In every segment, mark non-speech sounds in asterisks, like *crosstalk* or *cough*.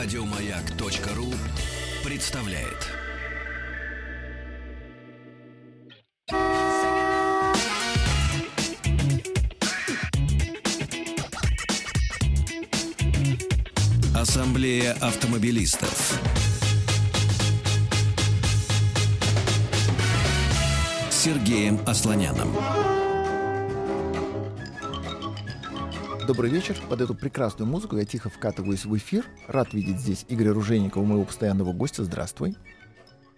Радиомаяк.ру представляет. Ассамблея автомобилистов. Сергеем Асланяном. Добрый вечер. Под эту прекрасную музыку я тихо вкатываюсь в эфир. Рад видеть здесь Игоря Ружейникова, моего постоянного гостя. Здравствуй.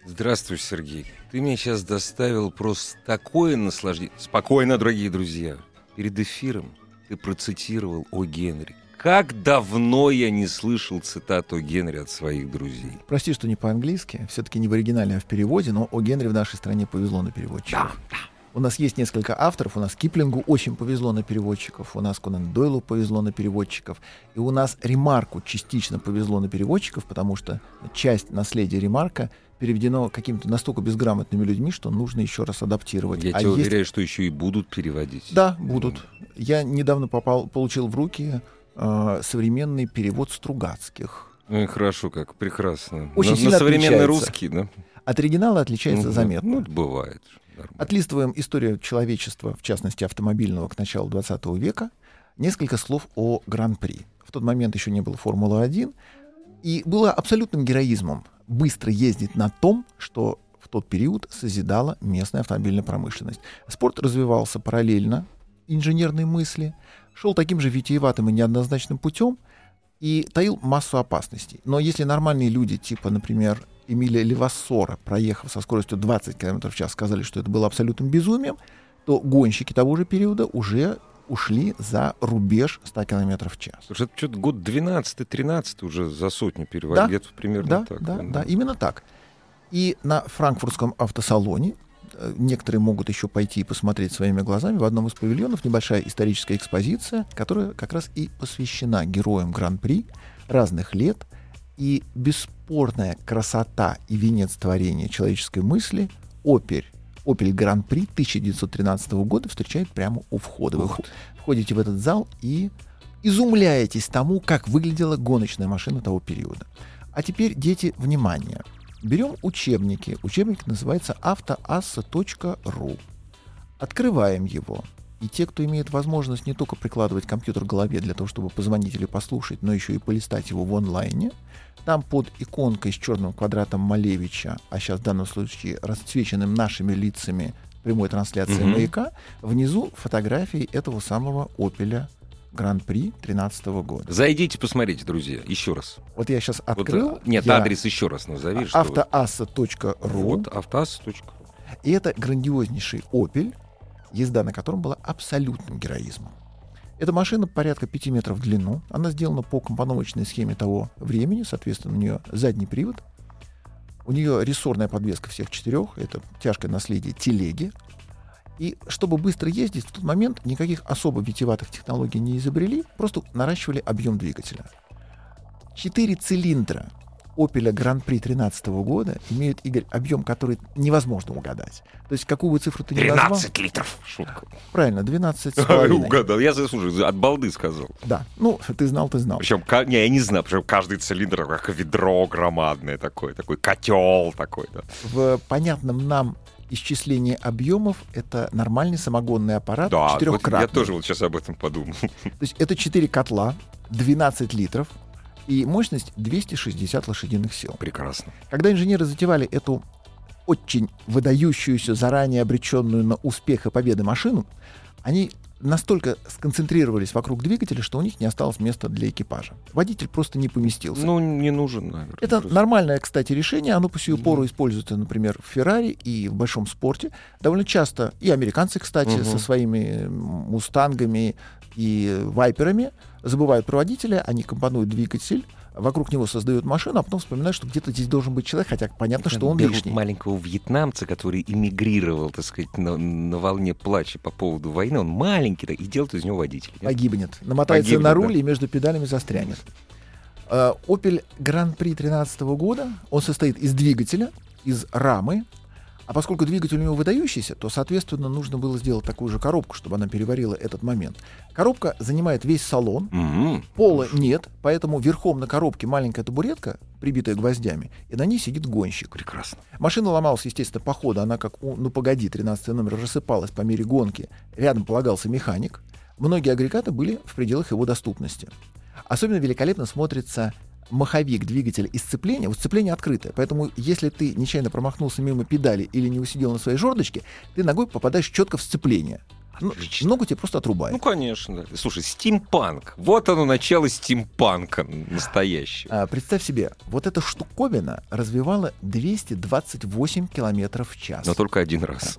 Здравствуй, Сергей. Ты мне сейчас доставил просто такое наслаждение. Спокойно, дорогие друзья. Перед эфиром ты процитировал о Генри. Как давно я не слышал цитату Генри от своих друзей. Прости, что не по-английски, все-таки не в оригинале, а в переводе, но о Генри в нашей стране повезло на переводчиков. Да, да. У нас есть несколько авторов, у нас Киплингу очень повезло на переводчиков, у нас Конан Дойлу повезло на переводчиков, и у нас Ремарку частично повезло на переводчиков, потому что часть наследия Ремарка переведено какими-то настолько безграмотными людьми, что нужно еще раз адаптировать. Я А тебя есть- уверяю, что еще и будут переводить. Да, будут. Я недавно попал, получил в руки э, современный перевод Стругацких. Ну и хорошо, как прекрасно. Очень на, сильно на современный отличается. русский, да? От оригинала отличается Ну, заметно. Ну, бывает. Нормально. Отлистываем историю человечества, в частности автомобильного, к началу 20 века. Несколько слов о Гран-при. В тот момент еще не было Формулы-1. И было абсолютным героизмом быстро ездить на том, что в тот период созидала местная автомобильная промышленность. Спорт развивался параллельно инженерной мысли, шел таким же витиеватым и неоднозначным путем и таил массу опасностей. Но если нормальные люди, типа, например, Эмилия Левассора, проехав со скоростью 20 км в час, сказали, что это было абсолютным безумием, то гонщики того же периода уже ушли за рубеж 100 км в час. Слушай, это что-то год 12-13 уже за сотню переводили. Да, Где-то примерно Да, так. да, ну. да, именно так. И на франкфуртском автосалоне э, некоторые могут еще пойти и посмотреть своими глазами. В одном из павильонов небольшая историческая экспозиция, которая как раз и посвящена героям Гран-при разных лет. И бесспорная красота и венец творения человеческой мысли Опель, Opel Гран-при 1913 года встречает прямо у входа. Вы входите в этот зал и изумляетесь тому, как выглядела гоночная машина того периода. А теперь, дети, внимание. Берем учебники. Учебник называется автоасса.ру. Открываем его. И те, кто имеет возможность не только прикладывать компьютер к голове для того, чтобы позвонить или послушать, но еще и полистать его в онлайне, там под иконкой с черным квадратом Малевича, а сейчас в данном случае расцвеченным нашими лицами прямой трансляции Мгм. маяка, внизу фотографии этого самого Опеля Гран-при 13 года. Зайдите, посмотрите, друзья, еще раз. Вот я сейчас Вот, открыл. а, нет, я адрес еще раз назови. вот- автоасса.ру. Вот, автоасс.ру. И это грандиознейший Opel, езда на котором была абсолютным героизмом. Эта машина порядка 5 метров в длину. Она сделана по компоновочной схеме того времени. Соответственно, у нее задний привод. У нее рессорная подвеска всех четырех. Это тяжкое наследие телеги. И чтобы быстро ездить, в тот момент никаких особо витиеватых технологий не изобрели, просто наращивали объем двигателя. Четыре цилиндра Opel Гран-при 13 года имеют, Игорь, объем, который невозможно угадать. То есть какую бы цифру ты ни назвал... 13 литров. Шутка. Правильно, 12 с *laughs* половиной. Угадал. Я, слушай, от балды сказал. Да, ну, ты знал, ты знал. Причем, не, я не знаю, причем каждый цилиндр как ведро громадное такое, такой котел такой, да. В понятном нам исчислении объемов это нормальный самогонный аппарат Да, вот четырехкратный. я тоже вот сейчас об этом подумал. То есть это 4 котла, 12 литров и мощность 260 лошадиных сил. Прекрасно. Когда инженеры затевали эту очень выдающуюся, заранее обреченную на успех и победы машину, они настолько сконцентрировались вокруг двигателя, что у них не осталось места для экипажа. Водитель просто не поместился. Ну, не нужен, наверное. Это просто. нормальное, кстати, решение. Оно по сию пору используется, например, в Феррари и в большом спорте. Довольно часто и американцы, кстати, Мгм. со своими мустангами и вайперами забывают про водителя, они компонуют двигатель, вокруг него создают машину, а потом вспоминают, что где-то здесь должен быть человек, хотя понятно, что он лишний. маленького вьетнамца, который эмигрировал, так сказать, на, на волне плача по поводу войны. Он маленький, да, и делают из него водителя. нет? Погибнет. Намотается Погибнет, на да. руль и между педалями застрянет. Opel Гран-при 13 года, он состоит из двигателя, из рамы, А поскольку двигатель у него выдающийся, то, соответственно, нужно было сделать такую же коробку, чтобы она переварила этот момент. Коробка занимает весь салон, М, пола нет, поэтому верхом на коробке маленькая табуретка, прибитая гвоздями, и на ней сидит гонщик. Прекрасно. Машина ломалась, естественно, по ходу. Она как, ну погоди, 13 номер рассыпалась по мере гонки. Рядом полагался механик. Многие агрегаты были в пределах его доступности. Особенно великолепно смотрится маховик двигателя и сцепление. Вот сцепление открытое. Поэтому, если ты нечаянно промахнулся мимо педали или не усидел на своей жердочке, ты ногой попадаешь четко в сцепление. Ну, ногу тебе просто отрубает. Ну, конечно. Слушай, стимпанк. Вот оно, начало стимпанка настоящего. А, представь себе, вот эта штуковина развивала 228 километров в час. Но только один раз.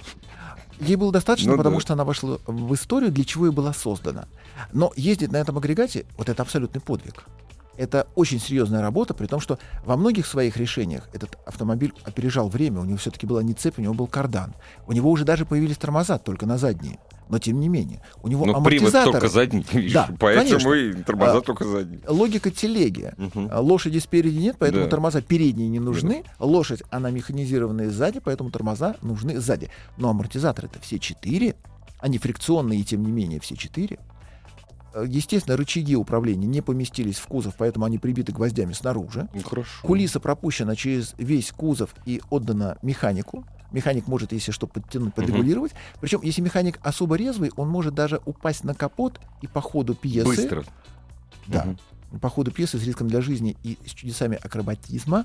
Ей было достаточно, Ну потому да. что она вошла в историю, для чего и была создана. Но ездить на этом агрегате, вот это абсолютный подвиг. Это очень серьезная работа, при том, что во многих своих решениях этот автомобиль опережал время. У него все-таки была не цепь, у него был кардан. У него уже даже появились тормоза, только на задние. Но тем не менее, у него привод амортизаторы. только задний, *laughs* Да, поэтому конечно. и тормоза А, только задние. Логика телеги. А, Лошади спереди нет, поэтому Да. тормоза передние не нужны. Лошадь, она механизированная сзади, поэтому тормоза нужны сзади. Но амортизаторы это все четыре. Они фрикционные, тем не менее, все четыре. Э, Естественно, рычаги управления не поместились в кузов, поэтому они прибиты гвоздями снаружи. Ну, хорошо. Кулиса пропущена через весь кузов и отдана механику. Механик может, если что, подтянуть, подрегулировать. Причем, если механик особо резвый, он может даже упасть на капот и по ходу пьесы... Быстро. Да. Мгм. По ходу пьесы с риском для жизни и с чудесами акробатизма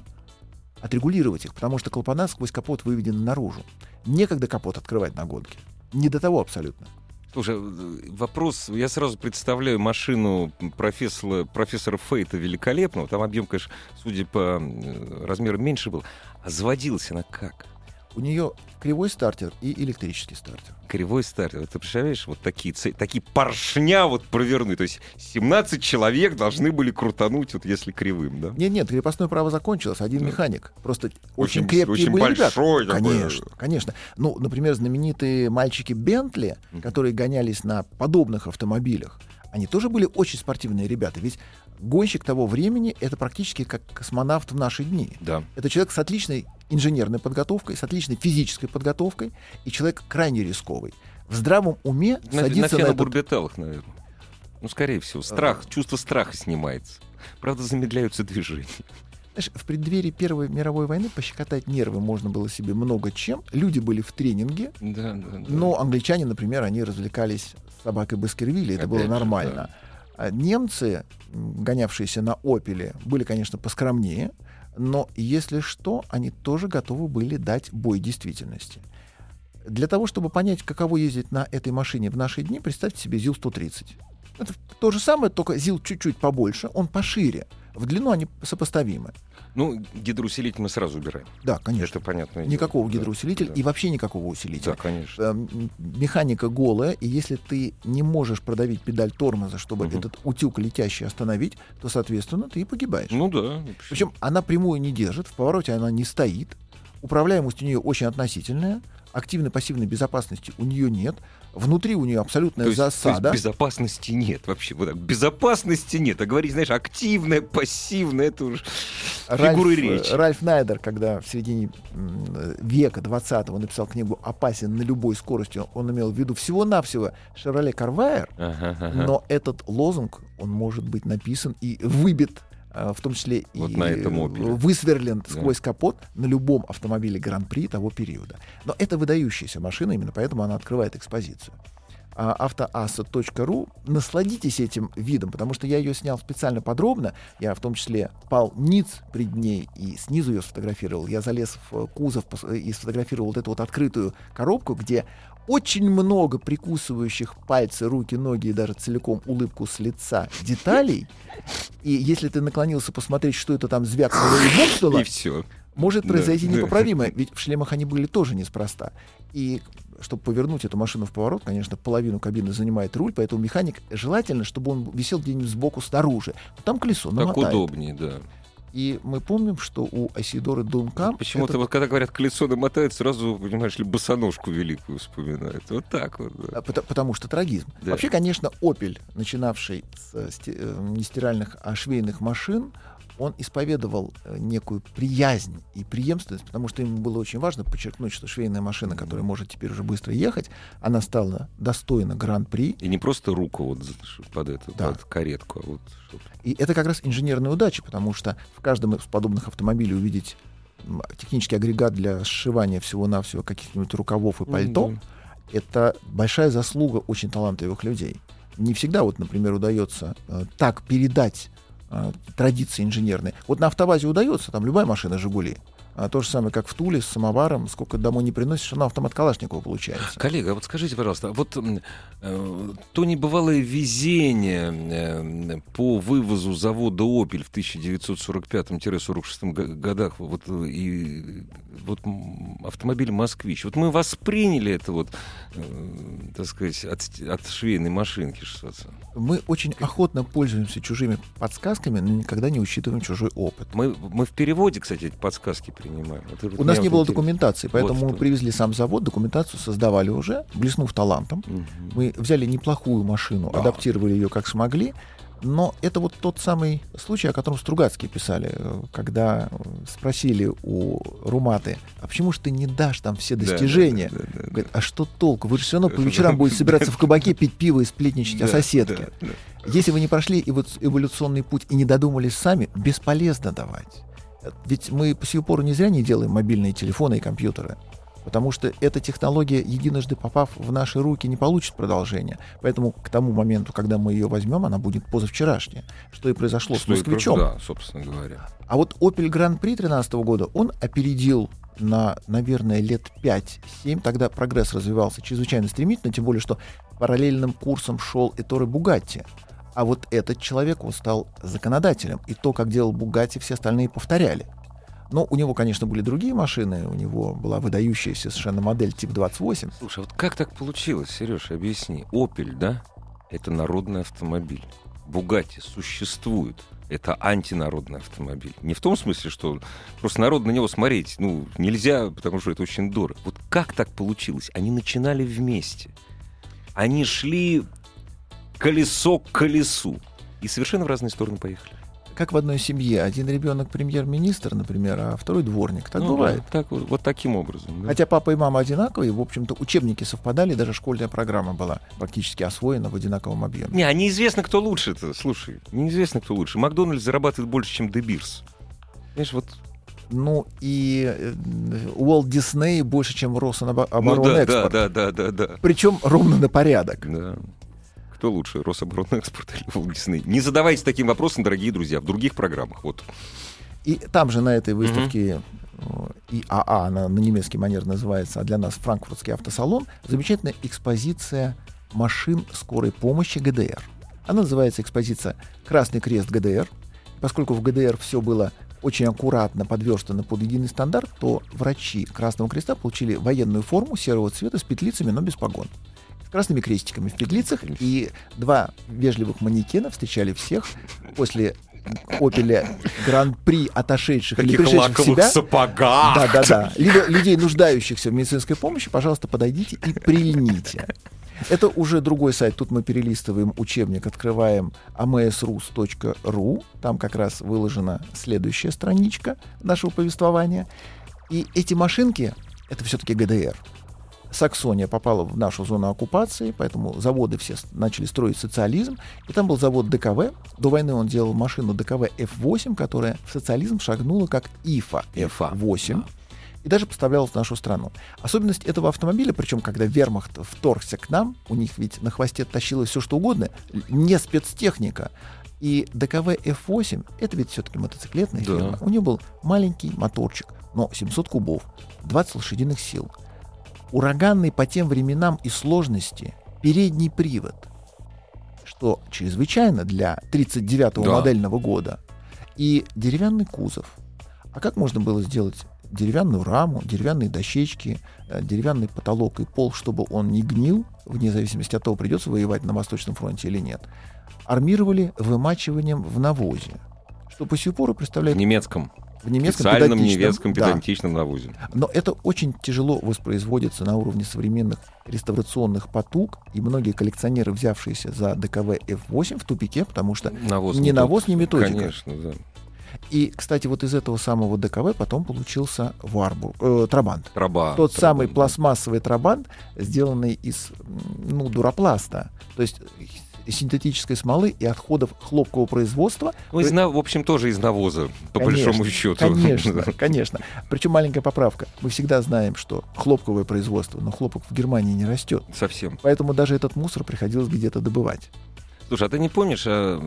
отрегулировать их, потому что клапана сквозь капот выведены наружу. Некогда капот открывать на гонке. Не до того абсолютно. Слушай, вопрос, я сразу представляю машину профессора, профессора Фейта великолепного, там объем, конечно, судя по размеру, меньше был. А заводилась она как? У нее кривой стартер и электрический стартер. Кривой стартер. Ты представляешь, вот такие, такие поршня вот провернуть. То есть 17 человек должны были крутануть, вот если кривым, да? Нет, нет, крепостное право закончилось, один Да. механик. Просто Очень- очень, крепкие очень были ребята. большой такой. Конечно, конечно. Ну, например, знаменитые мальчики Бентли, Мгм. которые гонялись на подобных автомобилях, они тоже были очень спортивные ребята. Ведь гонщик того времени — это практически как космонавт в наши дни. Да. Это человек с отличной инженерной подготовкой, с отличной физической подготовкой, и человек крайне рисковый. В здравом уме На, на садиться на, этот... наверное. Ну, скорее всего. Страх, чувство страха снимается. Правда, замедляются движения. Знаешь, в преддверии Первой мировой войны пощекотать нервы можно было себе много чем. Люди были в тренинге, Да, да, да. но англичане, например, они развлекались с собакой Баскервилли, это было Опять же, нормально. А немцы, гонявшиеся на «Опеле», были, конечно, поскромнее, но, если что, они тоже готовы были дать бой действительности. Для того, чтобы понять, каково ездить на этой машине в наши дни, представьте себе ЗИЛ-130. Это то же самое, только ЗИЛ чуть-чуть побольше, он пошире. В длину они сопоставимы. Ну, гидроусилитель мы сразу убираем. Да, конечно. Это понятно. Никакого гидроусилителя и вообще никакого усилителя. Да, конечно. Э, Механика голая, и если ты не можешь продавить педаль тормоза, чтобы Мгм. этот утюг летящий остановить, то, соответственно, ты и погибаешь. Ну да. Причем она прямую не держит, в повороте она не стоит, управляемость у нее очень относительная, активной пассивной безопасности у нее нет, внутри у нее абсолютная То есть, то засада. есть безопасности нет вообще. Вот так. Безопасности нет. А говорить, знаешь, активное, пассивное, это уже фигуры Ральф, э, речи. Ральф Найдер, когда в середине века 20-го написал книгу «Опасен на любой скорости», он имел в виду всего-навсего Шевроле Карвайер, Ага, ага. но этот лозунг, он может быть написан и выбит, в том числе Вот и на этом э, высверлен Да. сквозь капот на любом автомобиле Гран-при того периода. Но это выдающаяся машина, именно поэтому она открывает экспозицию. А, автоасса.ру. Насладитесь этим видом, потому что я ее снял специально подробно. Я в том числе пал ниц пред ней и снизу ее сфотографировал. Я залез в э, кузов пос- и сфотографировал вот эту вот открытую коробку, где очень много прикусывающих пальцы, руки, ноги и даже целиком улыбку с лица деталей. И если ты наклонился посмотреть, что это там звякнуло и бухнуло, И все. может Да, произойти да. непоправимое, ведь в шлемах они были тоже неспроста. И чтобы повернуть эту машину в поворот, конечно, половину кабины занимает руль, поэтому механик желательно, чтобы он висел где-нибудь сбоку снаружи. Но там колесо Так намотает. удобнее, да. И мы помним, что у Асидоры Дункам... Почему-то это- вот когда говорят колесо намотают, сразу, понимаешь ли, босоножку великую вспоминают. Вот так вот. да. А, пото- Потому что трагизм. Да. Вообще, конечно, Opel, начинавший с э, сти- э, не стиральных, а швейных машин, он исповедовал э, некую приязнь и преемственность, потому что ему было очень важно подчеркнуть, что швейная машина, которая может теперь уже быстро ехать, она стала достойна гран-при. И не просто руку вот под эту, да. под каретку, а вот что-то. И это как раз инженерная удача, потому что в каждом из подобных автомобилей увидеть технический агрегат для сшивания всего-навсего каких-нибудь рукавов и пальто, mm-hmm. это большая заслуга очень талантливых людей. Не всегда, вот, например, удается э, так передать традиции инженерные. Вот на автовазе удается, там любая машина «Жигули», а то же самое, как в Туле с самоваром, сколько домой не приносишь, на автомат Калашникова получается. Коллега, вот скажите, пожалуйста, вот э, то небывалое везение э, по вывозу завода «Опель» в 1945-46 годах, вот, и вот автомобиль «Москвич», вот мы восприняли это вот, э, так сказать, от, от швейной машинки, что Мы очень охотно пользуемся чужими подсказками, но никогда не учитываем чужой опыт. Мы, мы в переводе, кстати, эти подсказки принимаем. Это У нас не было документации, поэтому вот мы привезли сам завод, документацию создавали уже, блеснув талантом. Угу. Мы взяли неплохую машину, да. адаптировали ее как смогли. Но это вот тот самый случай, о котором Стругацкие писали, когда спросили у Руматы, а почему же ты не дашь там все достижения? Да, да, да, да, Говорит, а что толку? Вы же все равно по вечерам будете собираться в кабаке, *laughs* пить пиво и сплетничать о соседке. Если вы не прошли эволюционный путь и не додумались сами, бесполезно давать. Ведь мы по сию пору не зря не делаем мобильные телефоны и компьютеры. Потому что эта технология, единожды попав в наши руки, не получит продолжения. Поэтому к тому моменту, когда мы ее возьмем, она будет позавчерашняя. Что и произошло что с москвичом. Да, собственно говоря. А вот Opel Grand Prix 2013 года, он опередил на, наверное, лет 5-7. Тогда прогресс развивался чрезвычайно стремительно, тем более, что параллельным курсом шел и Торы Бугатти. А вот этот человек, стал законодателем. И то, как делал Бугатти, все остальные повторяли. Но у него, конечно, были другие машины. У него была выдающаяся совершенно модель тип 28. Слушай, вот как так получилось, Сереж, объясни. Opel, да? Это народный автомобиль. Бугатти существует. Это антинародный автомобиль. Не в том смысле, что просто народ на него смотреть ну, нельзя, потому что это очень дорого. Вот как так получилось? Они начинали вместе. Они шли колесо к колесу. И совершенно в разные стороны поехали. Как в одной семье. Один ребенок премьер-министр, например, а второй дворник. Так ну, бывает. Да, так, вот таким образом. Да. Хотя папа и мама одинаковые, в общем-то, учебники совпадали, даже школьная программа была практически освоена в одинаковом объеме. Не, а неизвестно, кто лучше -то. Слушай, неизвестно, кто лучше. Макдональдс зарабатывает больше, чем Дебирс. Понимаешь, вот ну и э, Уолт Дисней больше, чем Рособоронэкспорт. Ну, да, да, да, да, да, да. Причем ровно на порядок. Да. Кто лучше, Рособоронэкспорт или Walt Disney? Не задавайте таким вопросом, дорогие друзья, в других программах. Вот. И там же на этой выставке mm-hmm. ИАА, она на немецкий манер называется, а для нас франкфуртский автосалон, замечательная экспозиция машин скорой помощи ГДР. Она называется экспозиция «Красный крест ГДР». Поскольку в ГДР все было очень аккуратно подверстано под единый стандарт, то врачи Красного Креста получили военную форму серого цвета с петлицами, но без погон с красными крестиками в петлицах, и два вежливых манекена встречали всех после Опеля Гран-при отошедших Таких или пришедших в себя. сапогах. Да, да, да. Либо людей, нуждающихся в медицинской помощи, пожалуйста, подойдите и прильните. Это уже другой сайт. Тут мы перелистываем учебник, открываем amsrus.ru. Там как раз выложена следующая страничка нашего повествования. И эти машинки — это все-таки ГДР. Саксония попала в нашу зону оккупации, поэтому заводы все начали строить социализм. И там был завод ДКВ. До войны он делал машину ДКВ F8, которая в социализм шагнула как ИФА F8. И даже поставлялась в нашу страну. Особенность этого автомобиля, причем когда вермахт вторгся к нам, у них ведь на хвосте тащилось все что угодно, не спецтехника, и ДКВ F8, это ведь все-таки мотоциклетная да. фирма, у нее был маленький моторчик, но 700 кубов, 20 лошадиных сил ураганный по тем временам и сложности передний привод, что чрезвычайно для 39-го да. модельного года, и деревянный кузов. А как можно было сделать деревянную раму, деревянные дощечки, э, деревянный потолок и пол, чтобы он не гнил, вне зависимости от того, придется воевать на Восточном фронте или нет, армировали вымачиванием в навозе, что по сию пору представляет... В немецком в немецком специальном немецком педантичном да. навозе. Но это очень тяжело воспроизводится на уровне современных реставрационных потуг, и многие коллекционеры, взявшиеся за ДКВ F8 в тупике, потому что навоз ни не навоз, ни методика. Конечно, да. И, кстати, вот из этого самого ДКВ потом получился Варбург, э, Трабант. Траба. Тот Трабан, самый да. пластмассовый Трабант, сделанный из, ну, дуропласта. То есть синтетической смолы и отходов хлопкового производства. Ну, из в общем, тоже из навоза, по Конечно, большому счету. Конечно, *laughs* конечно. Причем маленькая поправка. Мы всегда знаем, что хлопковое производство, но хлопок в Германии не растет. Совсем. Поэтому даже этот мусор приходилось где-то добывать. Слушай, а ты не помнишь, а,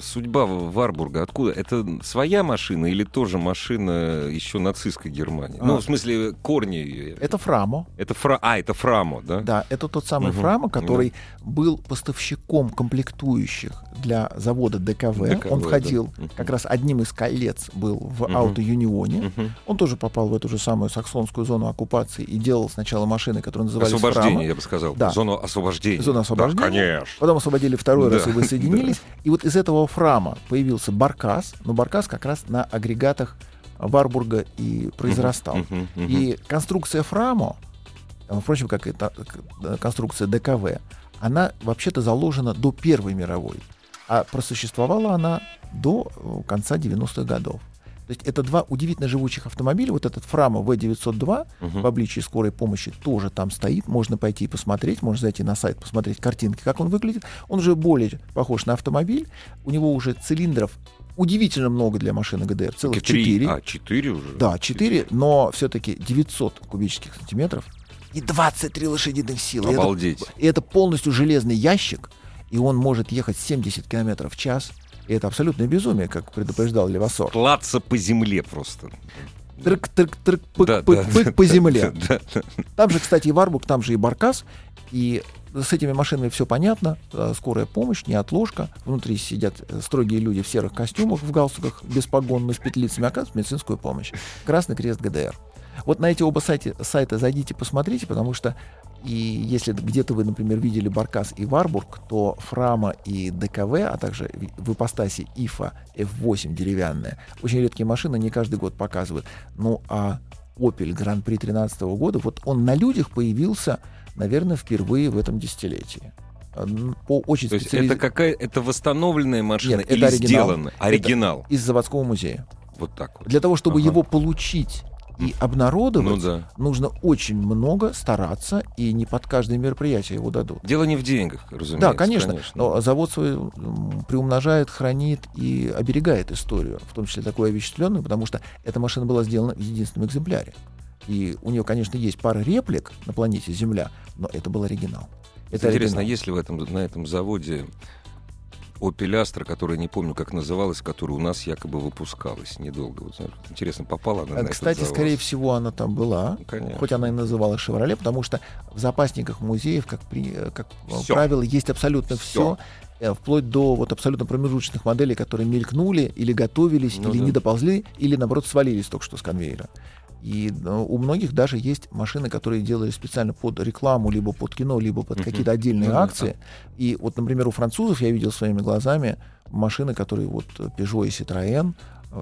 судьба Варбурга откуда? Это своя машина или тоже машина еще нацистской Германии? А. Ну, в смысле, корни ее. Это Фрамо. Это фра... А, это Фрамо, да? Да, это тот самый Мгм. Фрамо, который был поставщиком комплектующих для завода ДКВ. ДКВ, Он да. входил, Мгм. как раз одним из колец был в Мгм. Ауто-Юнионе. Мгм. Он тоже попал в эту же самую саксонскую зону оккупации и делал сначала машины, которые назывались Освобождение, Фрамо. я бы сказал. Да. Зону освобождения. Зона освобождения. Да, конечно. Потом освободили второй раз *laughs* Да. и воссоединились. И вот из этого Фрама появился Баркас. Но Баркас как раз на агрегатах Варбурга и произрастал. Мгм, мгм. И конструкция Фрамо, впрочем, как и та- э, конструкция ДКВ, она вообще-то заложена до Первой мировой, а просуществовала она до э, конца 90-х годов. То есть это два удивительно живучих автомобиля. Вот этот Фрамо В902 Мгм. в обличии скорой помощи тоже там стоит. Можно пойти и посмотреть, можно зайти на сайт, посмотреть картинки, как он выглядит. Он уже более похож на автомобиль. У него уже цилиндров удивительно много для машины ГДР. Целых Три. 4. А, 4 уже? Да, 4, но все-таки 900 кубических сантиметров и 23 лошадиных силы. И это- Обалдеть. И это полностью железный ящик, и он может ехать 70 километров в час. И это абсолютное безумие, как предупреждал Левасор. Клаться по земле просто. Трык-трык-трык, пык, Да, пык, да, пык да, по земле. *laughs* Да, да. Там же, кстати, и Варбук, там же и Баркас. И с этими машинами все понятно. Э, Скорая помощь, неотложка. Внутри сидят э, строгие люди в серых костюмах, в галстуках, без погон, но с петлицами, оказывают медицинскую помощь. Красный крест ГДР. Вот на эти оба сайта, сайта зайдите, посмотрите, потому что и если где-то вы, например, видели Баркас и Варбург, то Фрама и ДКВ, а также в- ипостаси ИФА F8 деревянная, очень редкие машины, не каждый год показывают. Ну а Opel Гран-при 2013 года, вот он на людях появился, наверное, впервые в этом десятилетии. А, По очень То специализ- это какая это восстановленная машина Нет, это или оригинал. сделана? Это- Оригинал. из заводского музея. Вот так вот. Для того, чтобы Ага. его получить и обнародовать, Ну да. нужно очень много стараться, и не под каждое мероприятие его дадут. Дело не в деньгах, разумеется. Да, конечно. Но завод свой приумножает, хранит и оберегает историю, в том числе такую овеществленную, потому что эта машина была сделана в единственном экземпляре. И у нее, конечно, есть пара реплик на планете Земля, но это был оригинал. Это Интересно, оригинал. есть ли в этом, на этом заводе Opel Astra, которая не помню, как называлась, которая у нас якобы выпускалась недолго. Вот, интересно, попала она на А, этот Кстати, завод? скорее всего, она там была, Ну, конечно. хоть она и называлась «Шевроле», потому что в запасниках музеев, как, при, э, как э, Всё. правило, есть абсолютно Всё. все, вплоть до вот абсолютно промежуточных моделей, которые мелькнули или готовились, Ну или да. не доползли, или, наоборот, свалились только что с конвейера. И э, у многих даже есть машины, которые делали специально под рекламу, либо под кино, либо под какие-то отдельные Ну акции. И вот, например, у французов я видел своими глазами машины, которые вот Peugeot и Citroën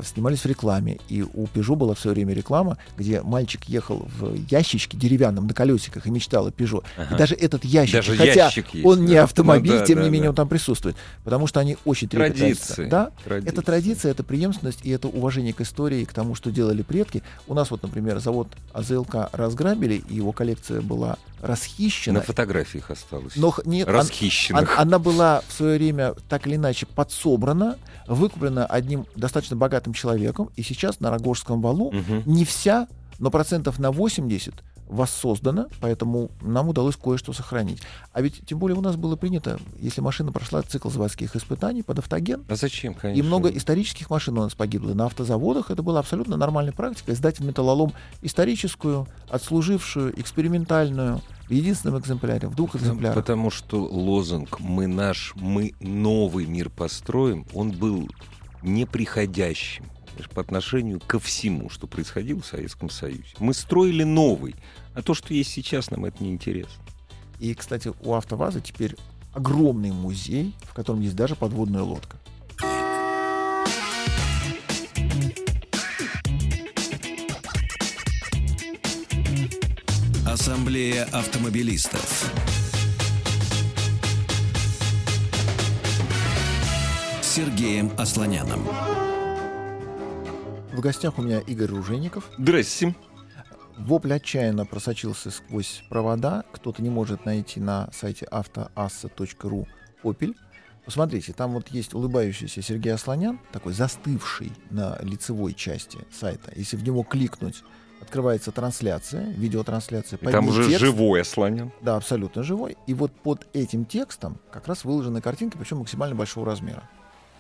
снимались в рекламе. И у Peugeot была все время реклама, где мальчик ехал в ящичке деревянном на колесиках и мечтал о Peugeot. Ага. И даже этот ящик, Даже хотя ящик есть, он не да. автомобиль, Ну да, тем да, не менее да. он там присутствует. Потому что они очень Традиции. Да, Традиции. это традиция, это преемственность и это уважение к истории, к тому, что делали предки. У нас вот, например, завод АЗЛК разграбили, и его коллекция была расхищена. На фотографиях осталось. Но нет, он- Расхищенных. он- она была в свое время так или иначе подсобрана, выкуплена одним достаточно богатым человеком, и сейчас на Рогожском валу Мгм. не вся, но процентов на 80 воссоздана, поэтому нам удалось кое-что сохранить. А ведь тем более у нас было принято, если машина прошла цикл заводских испытаний под автоген, А зачем, конечно? и много исторических машин у нас погибло. На автозаводах это была абсолютно нормальная практика. Сдать в металлолом историческую, отслужившую, экспериментальную, в единственном экземпляре, в двух Потому- экземплярах. Потому что лозунг «Мы наш, мы новый мир построим», он был неприходящим по отношению ко всему, что происходило в Советском Союзе. Мы строили новый, а то, что есть сейчас, нам это не интересно. И, кстати, у АвтоВАЗа теперь огромный музей, в котором есть даже подводная лодка. Ассамблея автомобилистов. Сергеем Асланяном. В гостях у меня Игорь Ружеников. Здрасте. Вопль отчаянно просочился сквозь провода. Кто-то не может найти на сайте автоасса.ру «Опель». Посмотрите, там вот есть улыбающийся Сергей Асланян, такой застывший на лицевой части сайта. Если в него кликнуть, открывается трансляция, видеотрансляция. И там уже текст. живой Асланян. Да, абсолютно живой. И вот под этим текстом как раз выложены картинки, причем максимально большого размера.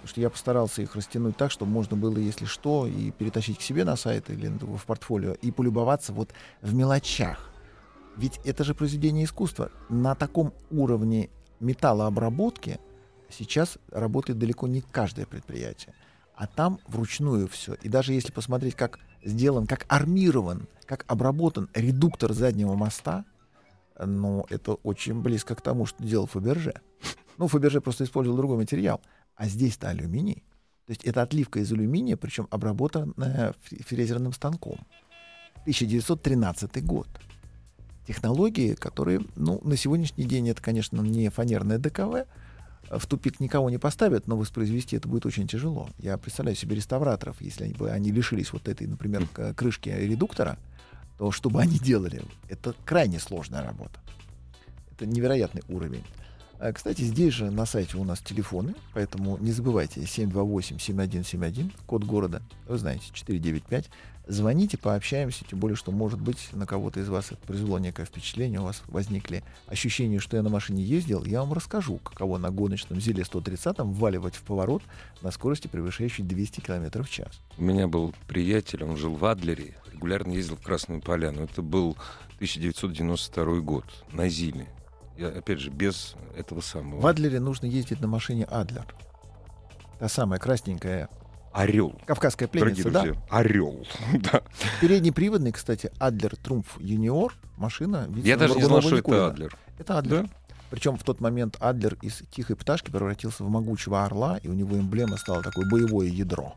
Потому что я постарался их растянуть так, чтобы можно было, если что, и перетащить к себе на сайт или в портфолио, и полюбоваться вот в мелочах. Ведь это же произведение искусства. На таком уровне металлообработки сейчас работает далеко не каждое предприятие. А там вручную все. И даже если посмотреть, как сделан, как армирован, как обработан редуктор заднего моста, ну, это очень близко к тому, что делал Фаберже. Ну, Фаберже просто использовал другой материал. А здесь-то алюминий. То есть это отливка из алюминия, причем обработанная фрезерным станком. 1913 год. Технологии, которые, ну, на сегодняшний день это, конечно, не фанерное ДКВ, в тупик никого не поставят, но воспроизвести это будет очень тяжело. Я представляю себе реставраторов, если бы они лишились вот этой, например, крышки редуктора, то что бы они делали? Это крайне сложная работа. Это невероятный уровень. А, Кстати, здесь же на сайте у нас телефоны, поэтому не забывайте 728-7171, код города, вы знаете, 495. Звоните, пообщаемся, тем более, что, может быть, на кого-то из вас это произвело некое впечатление, у вас возникли ощущения, что я на машине ездил, я вам расскажу, каково на гоночном Зиле 130 вваливать в поворот на скорости, превышающей 200 км в час. У меня был приятель, он жил в Адлере, регулярно ездил в Красную Поляну. Это был 1992 год на Зиле. Я, опять же, без этого самого. В Адлере нужно ездить на машине Адлер. Та самая красненькая Орел. кавказская Дорогие пленница, да? друзья, орел. *laughs* да. Переднеприводный, кстати, Адлер Трумф Юниор машина. Я даже не знал, что это. Адлер. Это Адлер. Да? Причем в тот момент Адлер из тихой пташки превратился в могучего орла, и у него эмблема стала такое боевое ядро.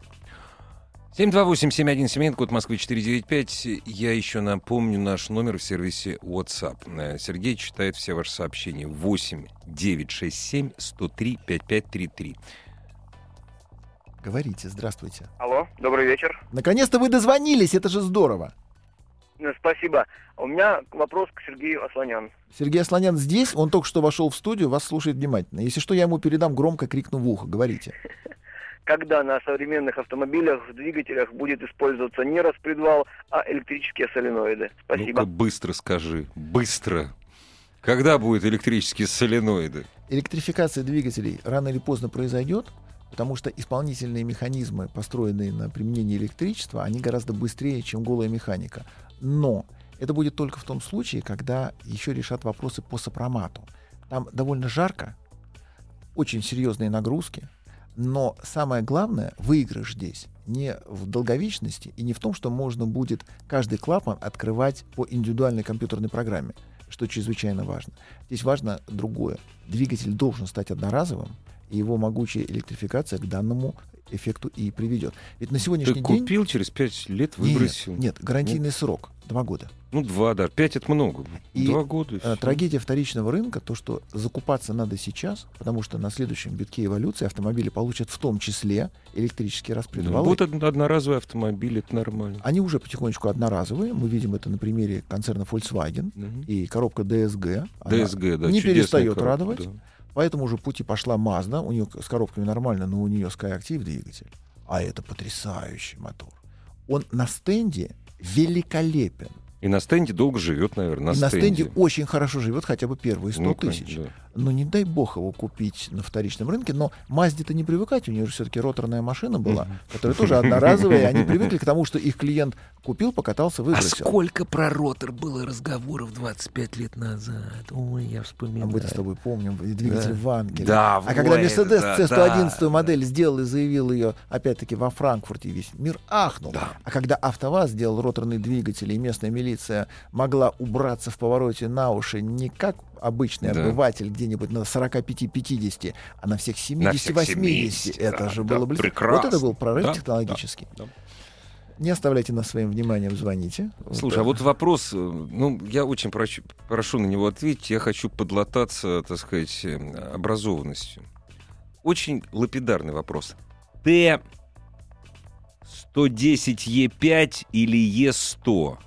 728-7171, код Москвы 495. Я еще напомню наш номер в сервисе WhatsApp. Э, Сергей читает все ваши сообщения. 8 967 103 5533. Говорите, здравствуйте. Алло, добрый вечер. Наконец-то вы дозвонились, это же здорово. Э, Спасибо. У меня вопрос к Сергею Асланян. Сергей Асланян здесь, он только что вошел в студию, вас слушает внимательно. Если что, я ему передам громко, крикну в ухо. Говорите. Когда на современных автомобилях в двигателях будет использоваться не распредвал, а электрические соленоиды? Спасибо. Ну-ка быстро скажи. Быстро. Когда будут электрические соленоиды? Электрификация двигателей рано или поздно произойдет, потому что исполнительные механизмы, построенные на применении электричества, они гораздо быстрее, чем голая механика. Но это будет только в том случае, когда еще решат вопросы по сопромату. Там довольно жарко, очень серьезные нагрузки, но самое главное, выигрыш здесь не в долговечности и не в том, что можно будет каждый клапан открывать по индивидуальной компьютерной программе, что чрезвычайно важно. Здесь важно другое. Двигатель должен стать одноразовым, и его могучая электрификация к данному эффекту и приведет. Ведь на Ты сегодняшний день... купил, через пять лет Нет, выбросил. нет, гарантийный срок. Два года. Ну, два, да. Пять это много. И, Два года. и Э. Трагедия вторичного рынка, то, что закупаться надо сейчас, потому что на следующем витке эволюции автомобили получат в том числе электрические Ну, распредвалы. Вот од- одноразовый автомобиль, это нормально. Они уже потихонечку одноразовые. Мы видим это на примере концерна Volkswagen Мгм. и коробка DSG. DSG, да. не перестает коробка, радовать. да. По этому же пути пошла Mazda. У нее с коробками нормально, но у нее Skyactiv двигатель. А это потрясающий мотор. Он на стенде великолепен. И на стенде долго живет, наверное. На, и на стенде очень хорошо живет хотя бы первые 100 Ну, тысяч. да. Но не дай бог его купить на вторичном рынке. Но Мазде-то не привыкать, у нее же все-таки роторная машина была, которая тоже одноразовая, и они привыкли к тому, что их клиент купил, покатался, А выбросил. сколько про ротор было разговоров 25 лет назад? Ой, я А вспоминаю. мы-то с тобой помним, двигатель Да. Вангеля. Да, А когда ой, Мерседес да, C111 да, модель сделал и заявил ее, опять-таки, во Франкфурте, весь мир ахнул. Да. А когда АвтоВАЗ сделал роторный двигатель, и местная милиция могла убраться в повороте на уши не как обычный Да. обыватель где-нибудь на 45-50, а на всех На всех 70-80. 70, это да, же да, было близко. прекрасно. Вот это был прорыв Да, технологический. да, да. Не оставляйте нас своим вниманием, звоните. Слушай, а вот вопрос, э, ну, я очень прошу, прошу на него ответить, я хочу подлататься, так сказать, э, образованностью. Очень лапидарный вопрос. 110 Е5 или Е100?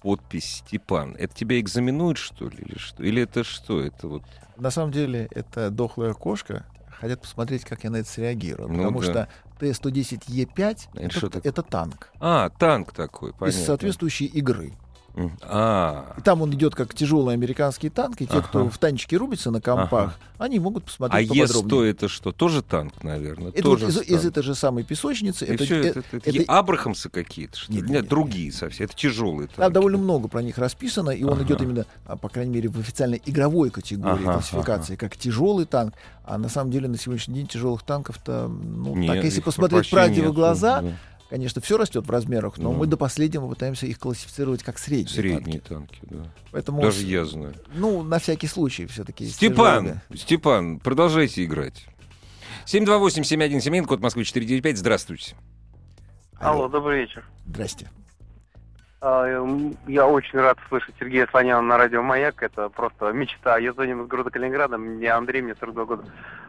Подпись Степан. Это тебя экзаменуют, что ли, или что? Или это что? Это вот... На самом деле, это дохлая кошка. Хотят посмотреть, как я на это среагирую. Ну потому да. что Т-110Е5 Это это, это танк А, танк такой, понятно. из соответствующей игры. А, И там он идет как тяжелый американский танк, и те, Ага. кто в танчике рубится на компах, они могут а посмотреть Е100 поподробнее. это что? Тоже танк, наверное? Это Тоже вот из, из этой же самой песочницы. И это, э, это, это, это это- Абрахамсы какие-то, что ли? Нет, Нет, нет, нет, другие совсем. Это тяжелые танки. Там довольно много про них расписано, и он Ага. идет именно, а, по крайней мере, в официальной игровой категории Ага, классификации, как тяжелый танк. А на самом деле на сегодняшний день тяжелых танков-то, ну, Нет, так если посмотреть правде в глаза, да. Конечно, все растет в размерах, но Ну. мы до последнего пытаемся их классифицировать как средние. Средние танки. танки, да. Поэтому, Даже с- я знаю. ну, на всякий случай все-таки. Степан, Степан, продолжайте играть. 728-7171, код Москвы 495, здравствуйте. Алло, добрый вечер. Здрасте. А, м, Я очень рад слышать Сергея Слоняна на радио «Маяк». Это просто мечта. Я звоню из города Калининграда. Мне Андрей, мне 42 года.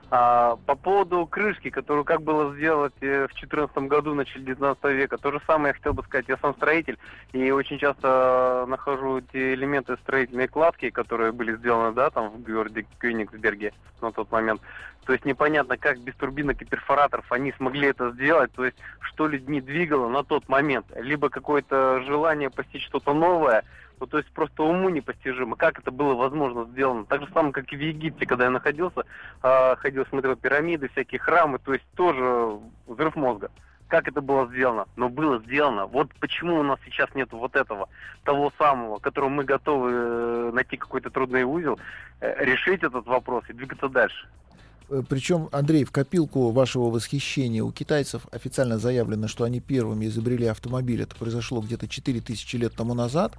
А, по поводу крышки, которую как было сделать э, в 14 году, в начале 19 века, то же самое я хотел бы сказать. Я сам строитель, и очень часто нахожу те элементы строительной кладки, которые были сделаны, да, там в городе Кёнигсберге на тот момент. То есть непонятно, как без турбинок и перфораторов они смогли это сделать. То есть что людьми двигало на тот момент. Либо какое-то желание постичь что-то новое, ну, то есть просто уму непостижимо, как это было возможно сделано. Так же самое, как и в Египте, когда я находился, а, ходил, смотрел пирамиды, всякие храмы, то есть тоже взрыв мозга. Как это было сделано? Но было сделано. Вот почему у нас сейчас нет вот этого, того самого, которому мы готовы э, найти какой-то трудный узел, э, решить этот вопрос и двигаться дальше. Причем, Андрей, в копилку вашего восхищения у китайцев официально заявлено, что они первыми изобрели автомобиль. Это произошло где-то 4000 лет тому назад.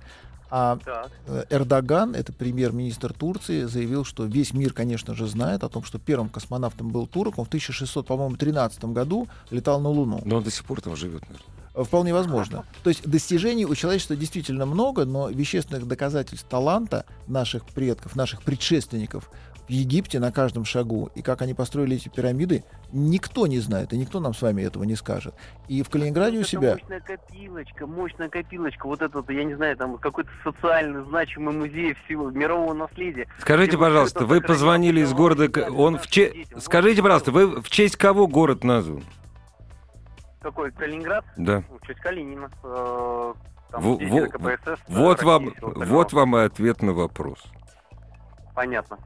А Так. э, Эрдоган, это премьер-министр Турции, заявил, что весь мир, конечно же, знает о том, что первым космонавтом был турок. Он в 1613 году летал на Луну. Но он до сих пор там живет, наверное. Э, Вполне возможно. То есть достижений у человечества действительно много, но вещественных доказательств таланта наших предков, наших предшественников Египте на каждом шагу, и как они построили эти пирамиды, никто не знает, и никто нам с вами этого не скажет. И в Калининграде у Это себя... мощная копилочка, мощная копилочка. Вот этот, я не знаю, там какой-то социально значимый музей всего мирового наследия. Скажите, вот пожалуйста, вы позвонили из города... вот Он в че... детям. Вот Скажите, пожалуйста, вы в честь кого город назван? Какой, Калининград? Да. Ну, в честь Калинина. э, Там дети во- КПСС. Вот России вам, вот вам и ответ на вопрос. Понятно.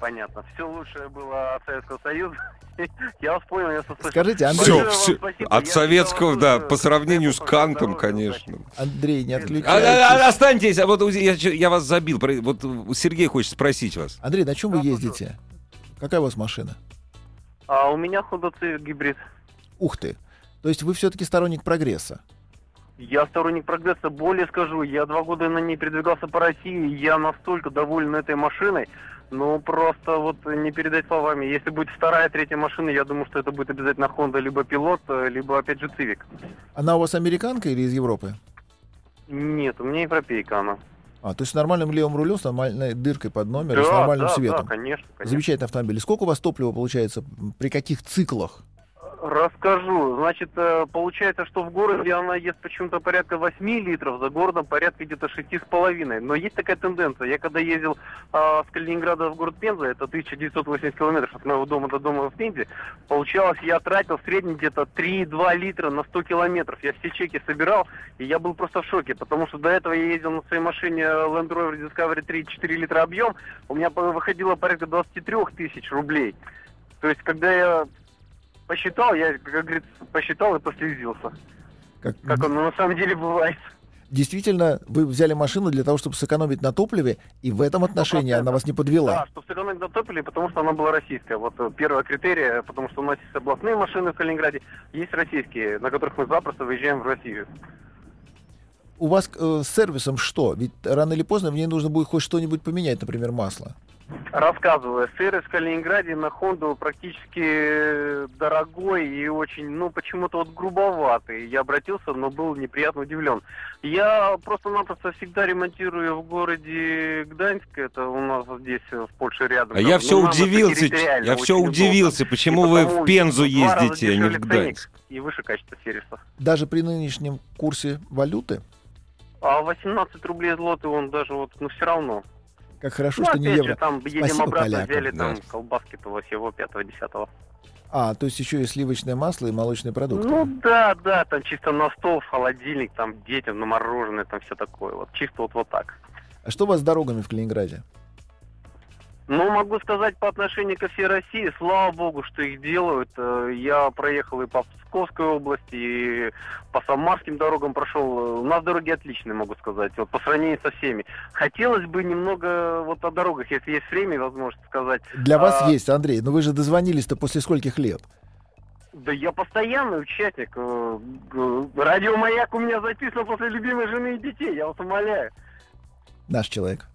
Понятно. Все лучшее было от Советского Союза. *laughs* Я вас понял, я услышал. Скажите, Андрей, всё. спасибо. От Я советского, да, по сравнению с Кантом, конечно. Андрей, не отключайтесь. а, а, останьтесь, а вот я, я вас забил. Вот Сергей хочет спросить вас. Андрей, на чем вы ездите? Какая у вас машина? А у меня Honda Civic гибрид. Ух ты. То есть вы все-таки сторонник прогресса. Я сторонник прогресса, более скажу, я два года на ней передвигался по России, я настолько доволен этой машиной, ну просто вот не передать словами. Если будет вторая, третья машина, я думаю, что это будет обязательно Honda, либо Пилот, либо опять же Civic. Она у вас американка или из Европы? Нет, у меня европейка она. А, то есть с нормальным левым рулем, с нормальной дыркой под номер, и с да, нормальным да, светом. да, конечно, конечно. Замечательный автомобиль. И Сколько у вас топлива получается? При каких циклах? Расскажу. Значит, э, получается, что в городе она ест почему-то порядка 8 литров, за городом порядка где-то 6,5. Но есть такая тенденция. Я когда ездил а, с Калининграда в город Пенза, это 1980 километров от моего дома до дома в Пензе, получалось, я тратил в среднем где-то 3,2 литра на 100 километров. Я все чеки собирал, и я был просто в шоке, потому что до этого я ездил на своей машине Land Rover Discovery 3,4 литра объем, у меня выходило порядка 23 тысяч рублей. То есть, когда я посчитал, я, как говорится, посчитал и послезился. Как, Как оно на самом деле бывает. Действительно, вы взяли машину для того, чтобы сэкономить на топливе, и в этом отношении она вас не подвела. Да, чтобы сэкономить на топливе, потому что она была российская. Вот э, первое критерия, потому что у нас есть областные машины в Калининграде, есть российские, на которых мы запросто выезжаем в Россию. У вас э, с сервисом что? Ведь рано или поздно в ней нужно будет хоть что-нибудь поменять, например, масло. Рассказываю. Сервис в Калининграде на Хонду практически дорогой и очень, ну, почему-то вот грубоватый. Я обратился, но был неприятно удивлен. Я просто-напросто всегда ремонтирую в городе Гданьск. Это у нас здесь, в Польше рядом. А я Ну, все удивился, я все удивился, почему И вы в Пензу ездите, а не в Гданьск. И выше качество сервиса. Даже при нынешнем курсе валюты, А 18 рублей злоты он даже вот, ну все равно. Как хорошо, ну, что опять не же, евро. там едем Спасибо обратно, полякам, взяли там да. колбаски-то всего 5-10. А, то есть еще и сливочное масло и молочные продукты. Ну да, да, там чисто на стол, в холодильник, там детям на мороженое, там все такое. Вот чисто вот, вот так. А что у вас с дорогами в Калининграде? Ну, могу сказать по отношению ко всей России, слава богу, что их делают. Э, Я проехал и по Псковской области, и по Самарским дорогам прошел. У нас дороги отличные, могу сказать, вот по сравнению со всеми. Хотелось бы немного вот о дорогах, если есть время и возможность сказать. Для вас А- есть, Андрей, но вы же дозвонились-то после скольких лет? Да я постоянный участник. э, г- Радио «Маяк» у меня записано после любимой жены и детей, я вас умоляю. Наш человек.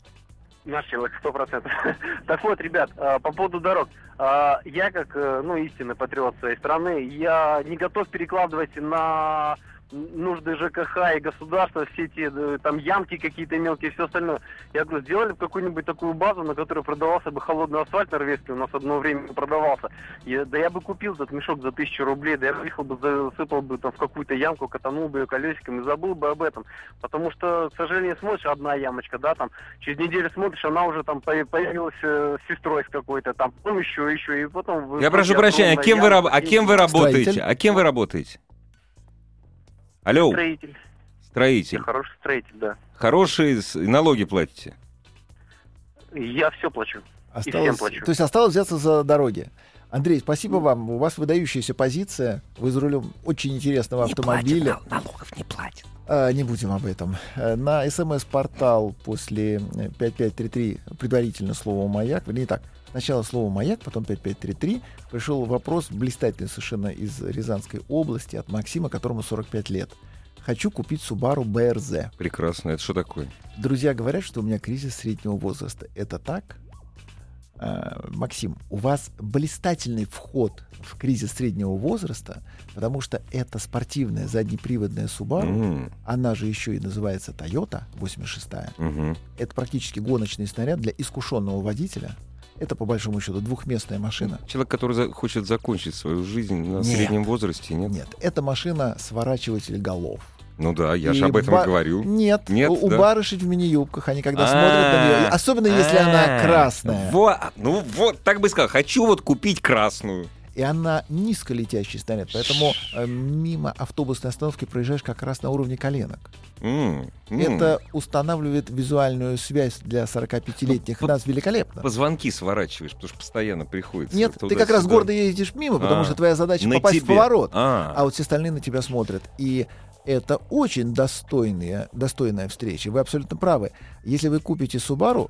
Наш человек, сто процентов. *laughs* Так вот, ребят, а, по поводу дорог. А, Я, как, э, ну, истинный патриот своей страны, я не готов перекладывать на нужды ЖКХ и государства, все эти э, там ямки какие-то мелкие и все остальное. Я говорю, сделали бы какую-нибудь такую базу, на которой продавался бы холодный асфальт норвежский, у нас одно время продавался. Я- да я бы купил этот мешок за тысячу рублей, да я приехал бы, засыпал бы там в какую-то ямку, катанул бы ее колесиком и забыл бы об этом. Потому что, к сожалению, смотришь, одна ямочка, да, там, через неделю смотришь, она уже там по- появилась э, с сестрой с какой-то, там, потом еще, еще, и потом... Я прошу прощения, а кем вы, а кем вы работаете? А кем вы работаете? Алло, Строитель. Я строитель. хороший строитель, да. Хорошие и налоги платите. Я все плачу. Осталось, плачу. то есть осталось взяться за дороги. Андрей, спасибо вам. У вас выдающаяся позиция. Вы за рулем очень интересного Не автомобиля. платит, нал- налогов не платит. А, не будем об этом. Э, На смс-портал после э, 5533 предварительно слово «Маяк». Вернее так, сначала слово «Маяк», потом 5533. Пришел вопрос блистательный совершенно из Рязанской области от Максима, которому 45 лет. Хочу купить Subaru BRZ. Прекрасно. Это что такое? Друзья говорят, что у меня кризис среднего возраста. Это так? А, Максим, у вас блистательный вход в кризис среднего возраста, потому что это спортивная заднеприводная Subaru, М, она же еще и называется Toyota 86 мгм. Это практически гоночный снаряд для искушенного водителя. Это, по большому счету, двухместная машина. Человек, который за- хочет закончить свою жизнь на Нет. среднем возрасте, нет? Нет, это машина сворачиватель голов. Ну да, я И же об этом ба- говорю. Нет, Нет, у, у да? барышень в мини-юбках, они когда А, смотрят на нее, особенно если она а, красная, Во, ну вот, так бы сказал, хочу вот купить красную. И она низколетящий снаряд, поэтому э, мимо автобусной остановки проезжаешь как раз на уровне коленок. М, м. Это устанавливает визуальную связь для 45-летних Ну, нас великолепно. Позвонки сворачиваешь, потому что постоянно приходится. Нет, ты как раз гордо ездишь мимо, потому А, что твоя задача попасть в тебе. поворот. А, А вот все остальные на тебя смотрят. И это очень достойная, достойная встреча. Вы абсолютно правы. Если вы купите Subaru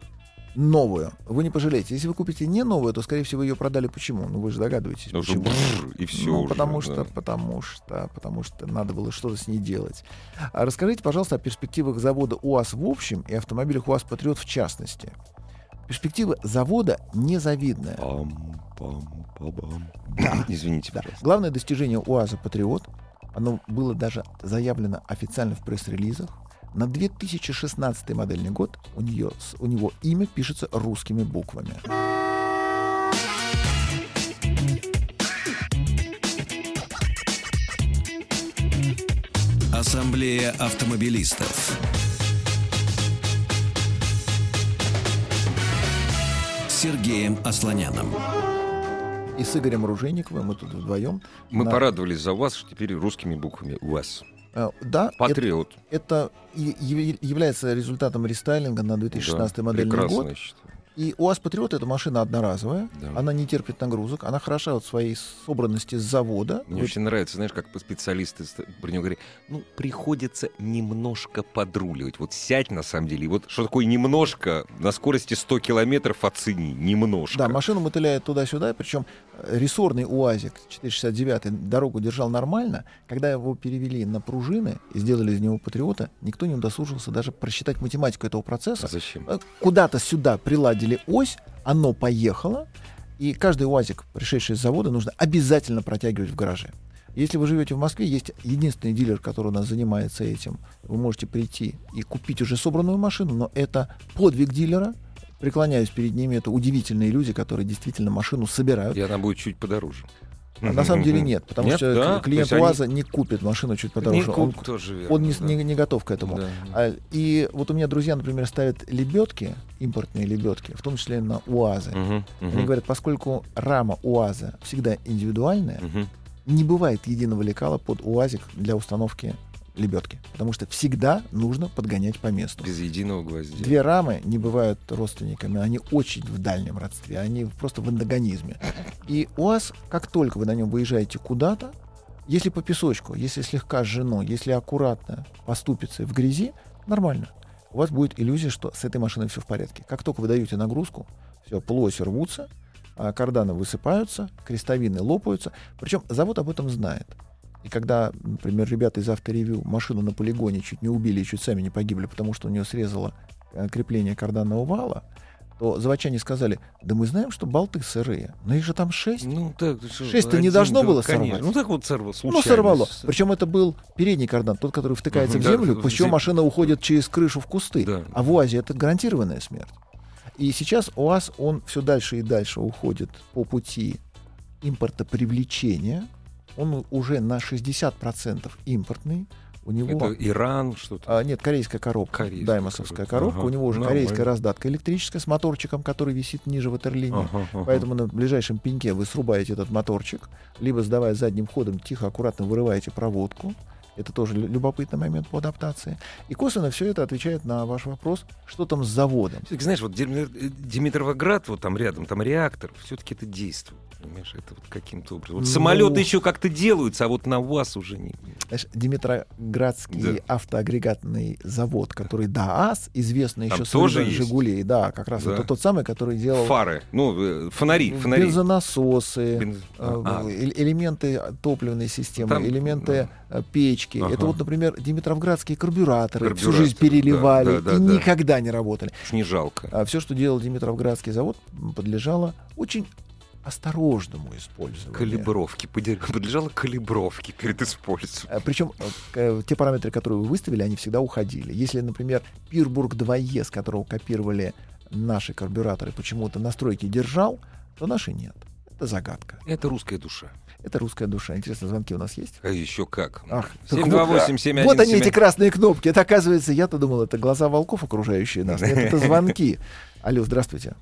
новую, вы не пожалеете. Если вы купите не новую, то, скорее всего, ее продали почему? Ну, вы же догадываетесь, ну, почему. и все ну, уже, потому да. что, потому что, потому что надо было что-то с ней делать. А расскажите, пожалуйста, о перспективах завода УАЗ в общем и автомобилях УАЗ Патриот в частности. Перспектива завода незавидная. Пам, пам, пабам. Извините, Да. пожалуйста. Главное достижение УАЗа Патриот, оно было даже заявлено официально в пресс-релизах. На 2016 модельный год у, нее, у него имя пишется русскими буквами. Ассамблея автомобилистов. Сергеем Асланяном. И с Игорем Ружейниковым мы тут вдвоем. Мы на- порадовались за вас, что теперь русскими буквами у вас. Э, Да, это, Патриот. это и- яв- является результатом рестайлинга на 2016 Да, модельный год. считаю. И УАЗ Патриот это машина одноразовая, Да. она не терпит нагрузок, она хороша от своей собранности с завода. Мне Вот очень нравится, знаешь, как специалисты про него говорят, ну, приходится немножко подруливать. Вот сядь, на самом деле, и вот что такое немножко, на скорости 100 километров оцени, немножко. Да, машину мотыляет туда-сюда, причем рессорный УАЗик 469 дорогу держал нормально, когда его перевели на пружины и сделали из него патриота, никто не удосужился даже просчитать математику этого процесса. А зачем? Э, Куда-то сюда приладили ось, оно поехало, и каждый УАЗик, пришедший с завода, нужно обязательно протягивать в гараже. Если вы живете в Москве, есть единственный дилер, который у нас занимается этим. Вы можете прийти и купить уже собранную машину, но это подвиг дилера. Преклоняюсь перед ними. Это удивительные люди, которые действительно машину собирают. И она будет чуть подороже. А на самом деле нет, потому Нет, что да? клиент есть они- УАЗа не купит машину чуть подороже. Не Он- тоже верно, он не, да. не- не готов к этому. Да. А, И вот у меня друзья, например, ставят лебедки, импортные лебедки, в том числе на УАЗы. Мгм, Они мгм, говорят, поскольку рама УАЗа всегда индивидуальная, мгм. не бывает единого лекала под УАЗик для установки лебедки. Потому что всегда нужно подгонять по месту. Без единого гвоздя. Две рамы не бывают родственниками, они очень в дальнем родстве, они просто в андагонизме. И УАЗ, как только вы на нем выезжаете куда-то, если по песочку, если слегка жжено, если аккуратно поступится в грязи, нормально. У вас будет иллюзия, что с этой машиной все в порядке. Как только вы даете нагрузку, все, полоси рвутся, а, карданы высыпаются, крестовины лопаются. Причем завод об этом знает. И когда, например, ребята из авторевью машину на полигоне чуть не убили и чуть сами не погибли, потому что у нее срезало э, крепление карданного вала, то заводчане сказали, да мы знаем, что болты сырые, но их же там шесть. Ну, так, Шесть-то не должно да, было конечно. сорвать. Ну, так вот сорвало. Ну, случайность. сорвало. Причем это был передний кардан, тот, который втыкается Мгм, в да, землю, в после чего машина уходит через крышу в кусты. Да. А в УАЗе это гарантированная смерть. И сейчас УАЗ, он все дальше и дальше уходит по пути импортопривлечения. Он уже на 60% импортный. У него... Это Иран, что-то. А, нет, корейская коробка. Корейская Даймасовская коробка. Ага, У него уже нормально. корейская раздатка электрическая с моторчиком, который висит ниже ватерлинии. Ага, ага. Поэтому на ближайшем пеньке вы срубаете этот моторчик, либо сдавая задним ходом, тихо, аккуратно вырываете проводку. Это тоже лю- любопытный момент по адаптации. И косвенно все это отвечает на ваш вопрос, что там с заводом. Знаешь, вот э, Димитровоград, вот там рядом, там реактор, все-таки это действует. Понимаешь, это вот каким-то образом. Вот Ну. самолеты еще как-то делаются, а вот на УАЗ уже не. Знаешь, Димитроградский Да. автоагрегатный завод, который ДААС, известный Там еще с тоже есть? «Жигулей», да, как раз Да. это тот самый, который делал Фары, ну, э, фонари, фонари. бензонасосы, Бенз- э, а, а. э- элементы топливной системы, Там, элементы печки. Ага. Это вот, например, димитровградские карбюраторы, всю Карбюраторы, жизнь переливали да, да, и да, да. никогда не работали. не жалко. А все, что делал Димитровградский завод, подлежало очень осторожному использованию. Калибровки, *laughs* подлежало калибровке перед использованием. Причем те параметры, которые вы выставили, они всегда уходили. Если, например, Пирбург 2Е, с которого копировали наши карбюраторы, почему-то настройки держал, то наши нет. Это загадка. Это русская душа. Это русская душа. Интересно, звонки у нас есть? А еще как. Ах, так 728 7171 Вот они, эти красные кнопки. Это, оказывается, я-то думал, это глаза волков, окружающие нас. Нет, это *laughs* звонки. Алло, здравствуйте.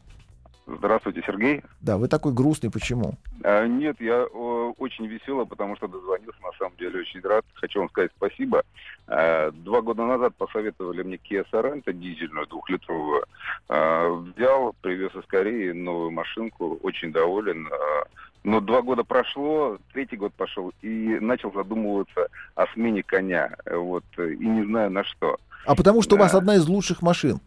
Здравствуйте, Сергей. Да, вы такой грустный. Почему? А, нет, я о, очень веселый, потому что дозвонился, на самом деле очень рад. Хочу вам сказать спасибо. А, два года назад посоветовали мне Kia Sorento дизельную, двухлитровую. А, взял, привез из Кореи новую машинку, очень доволен. А, но два года прошло, третий год пошел, и начал задумываться о смене коня. Вот, и не знаю на что. А потому что у вас Да. одна из лучших машин.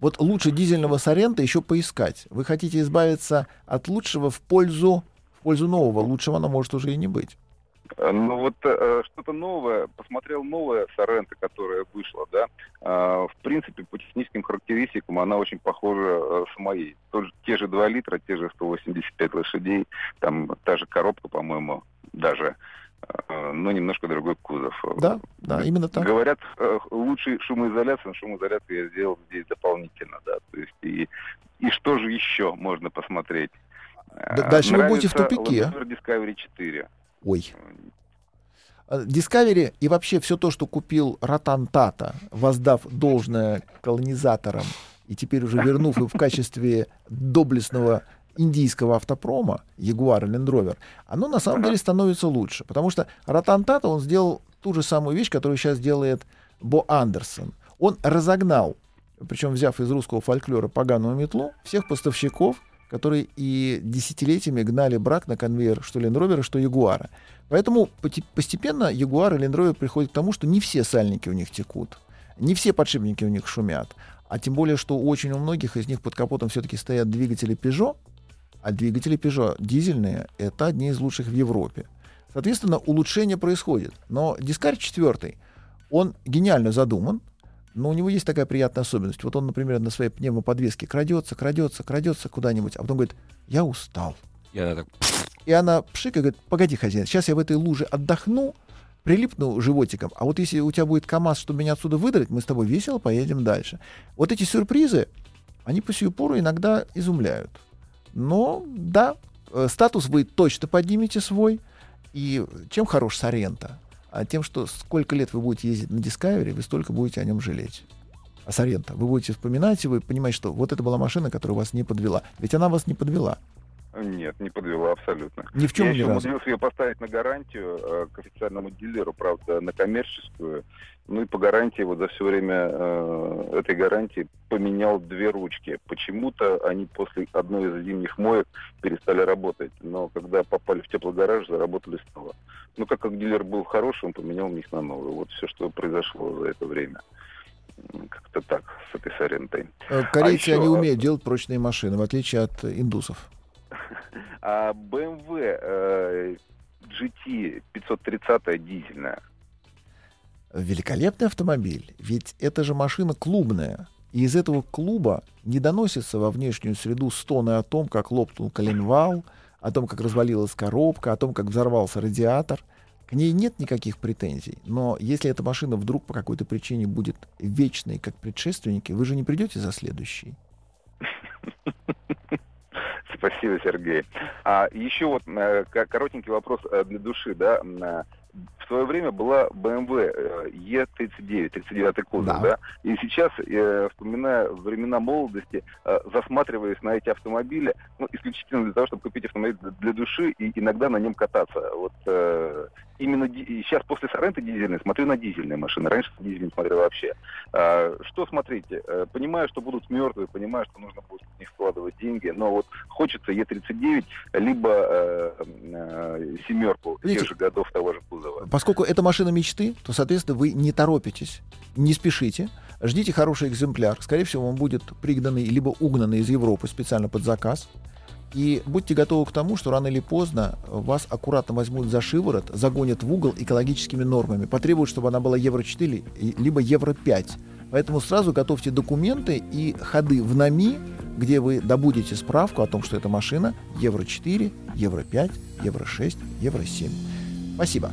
Вот лучше дизельного Сорента еще поискать. Вы хотите избавиться от лучшего в пользу, в пользу нового. Лучшего оно может уже и не быть. Э, Ну вот э, что-то новое, посмотрел новое Сорента, которая вышла, да. А, в принципе, по техническим характеристикам она очень похожа э, с моей. Тоже, те же 2 литра, те же 185 лошадей, там та же коробка, по-моему, даже, э, но немножко другой кузов. Да, да, именно так. Говорят, э, лучший шумоизоляция, но шумоизоляцию я сделал здесь дополнительно, да. То есть и, и что же еще можно посмотреть? Д- Э, дальше вы будете в нравится тупике. Land Discovery 4. Ой. А, Discovery и вообще все то, что купил Ротан Тата, воздав должное колонизаторам и теперь уже вернув их в качестве доблестного индийского автопрома, Jaguar и Land Rover, оно на самом деле становится лучше. Потому что Ротан Тата, он сделал ту же самую вещь, которую сейчас делает Бо Андерсон. Он разогнал, причем взяв из русского фольклора поганую метлу, всех поставщиков, которые и десятилетиями гнали брак на конвейер что Land Rover, что Ягуара. Поэтому постепенно Ягуар и Rover приходят к тому, что не все сальники у них текут, не все подшипники у них шумят. А тем более, что очень у многих из них под капотом все-таки стоят двигатели Peugeot, А двигатели Peugeot дизельные — это одни из лучших в Европе. Соответственно, улучшение происходит. Но Дискарь 4, он гениально задуман, но у него есть такая приятная особенность. Вот он, например, на своей пневмоподвеске крадется, крадется, крадется куда-нибудь, а потом говорит, я устал. И она так... И она пшик и говорит, погоди, хозяин, сейчас я в этой луже отдохну, прилипну животиком, а вот если у тебя будет КАМАЗ, чтобы меня отсюда выдрать, мы с тобой весело поедем дальше. Вот эти сюрпризы, они по сию пору иногда изумляют. Но, да, э, статус вы точно поднимете свой. И чем хорош Сорента? А тем, что сколько лет вы будете ездить на Discovery, вы столько будете о нем жалеть. А Сорента. Вы будете вспоминать, и вы понимаете, что вот это была машина, которая вас не подвела. Ведь она вас не подвела. Нет, не подвела абсолютно. Ни в чем Я еще разу. умудрился ее поставить на гарантию э, к официальному дилеру, правда, на коммерческую. Ну и по гарантии, вот за все время э, этой гарантии поменял две ручки. Почему-то они после одной из зимних моек перестали работать. Но когда попали в теплый гараж, заработали снова. Ну, как, как дилер был хороший, он поменял их на новые. Вот все, что произошло за это время. Как-то так с этой Сорентой. Э, Корейцы, еще, они а- умеют делать прочные машины, в отличие от э, индусов. *laughs* А BMW GT 530 дизельная. Великолепный автомобиль, ведь это же машина клубная. И из этого клуба не доносится во внешнюю среду стоны о том, как лопнул коленвал, о том, как развалилась коробка, о том, как взорвался радиатор. К ней нет никаких претензий. Но если эта машина вдруг по какой-то причине будет вечной, как предшественники, вы же не придете за следующей. Спасибо, Сергей. А еще вот э, ко- коротенький вопрос э, для души, да. В свое время была BMW э, E39, 39 кузов, Да. да. И сейчас, э, вспоминая времена молодости, э, засматриваясь на эти автомобили, ну, исключительно для того, чтобы купить автомобиль для- души и иногда на нем кататься. Вот э, именно сейчас после Соренто дизельной смотрю на дизельные машины. Раньше на дизель не смотрел вообще. А, Что смотрите? Э, Понимаю, что будут мертвые, понимаю, что нужно будет в них вкладывать деньги, но вот хочется Е39, либо э, э, семерку Видите, тех же годов того же кузова. Поскольку это машина мечты, то, соответственно, вы не торопитесь, не спешите, ждите хороший экземпляр. Скорее всего, он будет пригнанный либо угнанный из Европы специально под заказ. И будьте готовы к тому, что рано или поздно вас аккуратно возьмут за шиворот, загонят в угол экологическими нормами, потребуют, чтобы она была Евро 4 и- либо Евро 5. Поэтому сразу готовьте документы и ходы в НАМИ, где вы добудете справку о том, что эта машина Евро 4, Евро 5, Евро 6, Евро 7. Спасибо.